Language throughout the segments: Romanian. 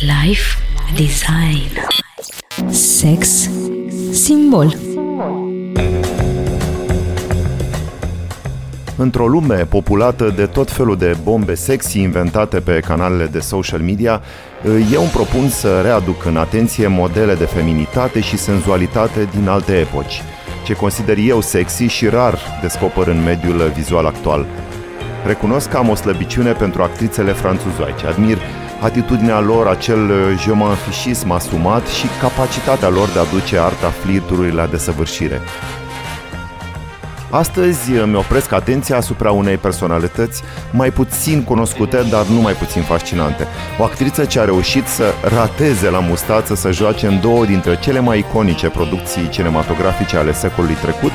Life Design Sex Simbol Într-o lume populată de tot felul de bombe sexy inventate pe canalele de social media, eu îmi propun să readuc în atenție modele de feminitate și senzualitate din alte epoci, ce consider eu sexy și rar descoper în mediul vizual actual. Recunosc că am o slăbiciune pentru actrițele franțuzoice. Admir atitudinea lor, acel je m'en asumat și capacitatea lor de a duce arta flirturilor la desăvârșire. Astăzi îmi opresc atenția asupra unei personalități mai puțin cunoscute, dar nu mai puțin fascinante. O actriță ce a reușit să rateze la mustață să joace în două dintre cele mai iconice producții cinematografice ale secolului trecut,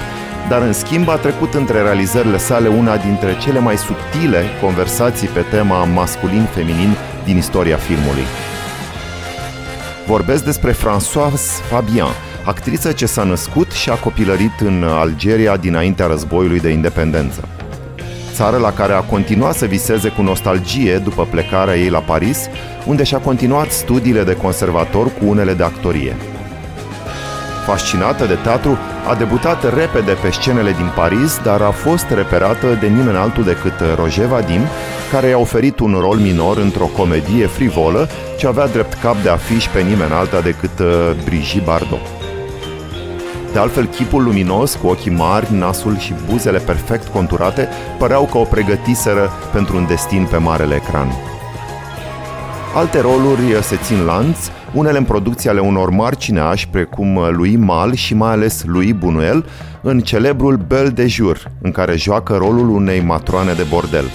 dar în schimb a trecut între realizările sale una dintre cele mai subtile conversații pe tema masculin-feminin din istoria filmului. Vorbesc despre Françoise Fabian, actriță ce s-a născut și a copilărit în Algeria dinaintea războiului de independență. Țară la care a continuat să viseze cu nostalgie după plecarea ei la Paris, unde și-a continuat studiile de conservator cu unele de actorie. Fascinată de teatru, a debutat repede pe scenele din Paris, dar a fost reperată de nimeni altul decât Roger Vadim, care i-a oferit un rol minor într-o comedie frivolă ce avea drept cap de afiș pe nimeni alta decât uh, Brigitte Bardot. De altfel, chipul luminos, cu ochii mari, nasul și buzele perfect conturate, păreau că o pregătiseră pentru un destin pe marele ecran. Alte roluri se țin lanț, unele în producții ale unor mari cineași precum lui Mal și mai ales lui Bunuel în celebrul Belle de Jour, în care joacă rolul unei matroane de bordel.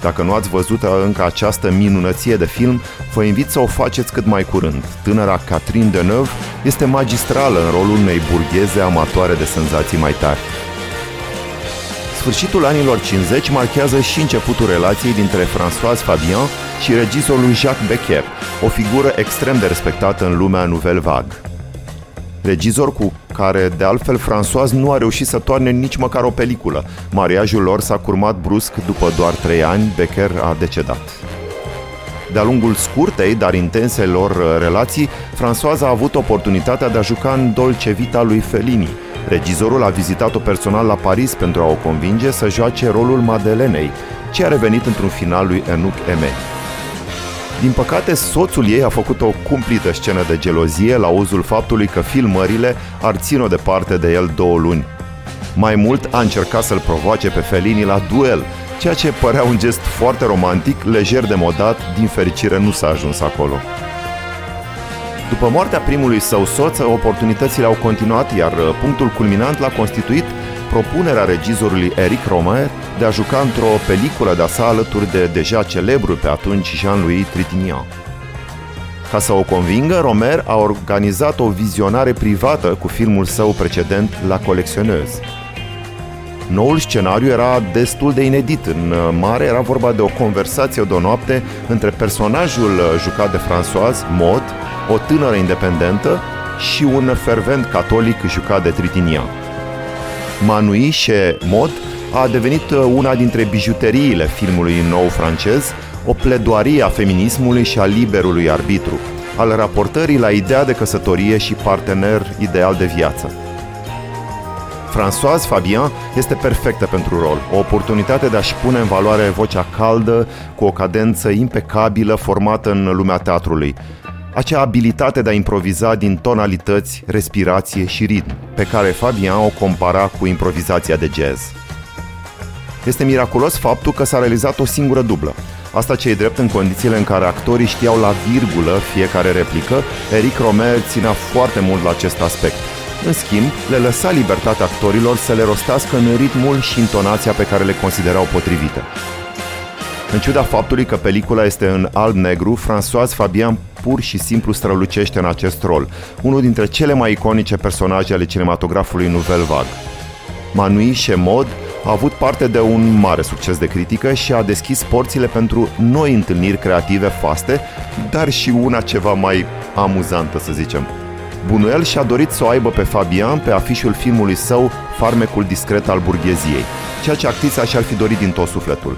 Dacă nu ați văzut încă această minunăție de film, vă invit să o faceți cât mai curând. Tânăra Catherine Deneuve este magistrală în rolul unei burgheze amatoare de senzații mai tari. Sfârșitul anilor 50 marchează și începutul relației dintre François Fabian și regizorul Jacques Becker, o figură extrem de respectată în lumea Nouvelle Vague. Regizor cu care, de altfel, François nu a reușit să toarne nici măcar o peliculă. Mariajul lor s-a curmat brusc după doar trei ani, Becker a decedat. De-a lungul scurtei, dar intense lor relații, François a avut oportunitatea de a juca în Dolce Vita lui Fellini. Regizorul a vizitat-o personal la Paris pentru a o convinge să joace rolul Madelenei, ce a revenit într-un final lui Enoch Aimé. Din păcate, soțul ei a făcut o cumplită scenă de gelozie la uzul faptului că filmările ar ține-o departe de el două luni. Mai mult a încercat să-l provoace pe Felini la duel, ceea ce părea un gest foarte romantic, lejer de modat, din fericire nu s-a ajuns acolo. După moartea primului său soț, oportunitățile au continuat, iar punctul culminant l-a constituit propunerea regizorului Eric Romer de a juca într-o peliculă de-a sa alături de deja celebrul pe atunci Jean-Louis Trintignant. Ca să o convingă, Romer a organizat o vizionare privată cu filmul său precedent La Colecționeuse. Noul scenariu era destul de inedit. În mare era vorba de o conversație de o noapte între personajul jucat de François, Maud, o tânără independentă, și un fervent catolic jucat de Trintignant. Manui și Mod a devenit uh, una dintre bijuteriile filmului nou francez, o pledoarie a feminismului și a liberului arbitru, al raportării la ideea de căsătorie și partener ideal de viață. Françoise Fabian este perfectă pentru rol, o oportunitate de a-și pune în valoare vocea caldă, cu o cadență impecabilă formată în lumea teatrului, acea abilitate de a improviza din tonalități, respirație și ritm, pe care Fabian o compara cu improvizația de jazz. Este miraculos faptul că s-a realizat o singură dublă. Asta ce e drept în condițiile în care actorii știau la virgulă fiecare replică, Eric Romer ținea foarte mult la acest aspect. În schimb, le lăsa libertatea actorilor să le rostească în ritmul și intonația pe care le considerau potrivite. În ciuda faptului că pelicula este în alb-negru, François Fabian pur și simplu strălucește în acest rol, unul dintre cele mai iconice personaje ale cinematografului Nouvelle Vague. Manui Shemod a avut parte de un mare succes de critică și a deschis porțile pentru noi întâlniri creative faste, dar și una ceva mai amuzantă, să zicem. Bunuel și-a dorit să o aibă pe Fabian pe afișul filmului său Farmecul discret al burgheziei, ceea ce actrița și-ar fi dorit din tot sufletul.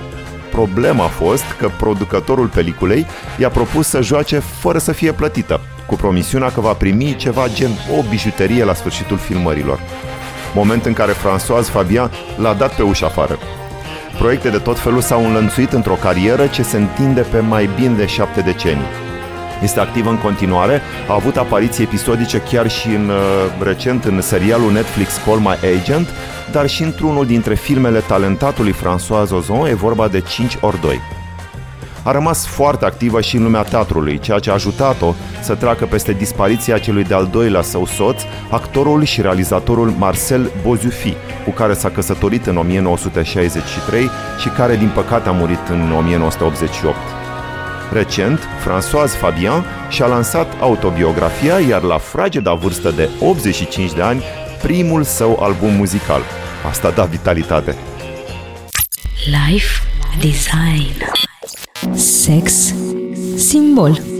Problema a fost că producătorul peliculei i-a propus să joace fără să fie plătită, cu promisiunea că va primi ceva gen o bijuterie la sfârșitul filmărilor. Moment în care François Fabian l-a dat pe ușa afară. Proiecte de tot felul s-au înlănțuit într-o carieră ce se întinde pe mai bine de șapte decenii. Este activ în continuare, a avut apariții episodice chiar și în, uh, recent în serialul Netflix Call My Agent, dar și într-unul dintre filmele talentatului François Ozon, e vorba de 5 ori 2. A rămas foarte activă și în lumea teatrului, ceea ce a ajutat-o să treacă peste dispariția celui de-al doilea său soț, actorul și realizatorul Marcel Bozufi, cu care s-a căsătorit în 1963 și care din păcate a murit în 1988. Recent, Françoise Fabian și-a lansat autobiografia, iar la frageda vârstă de 85 de ani, primul său album muzical. Asta da vitalitate. Life Design Sex Simbol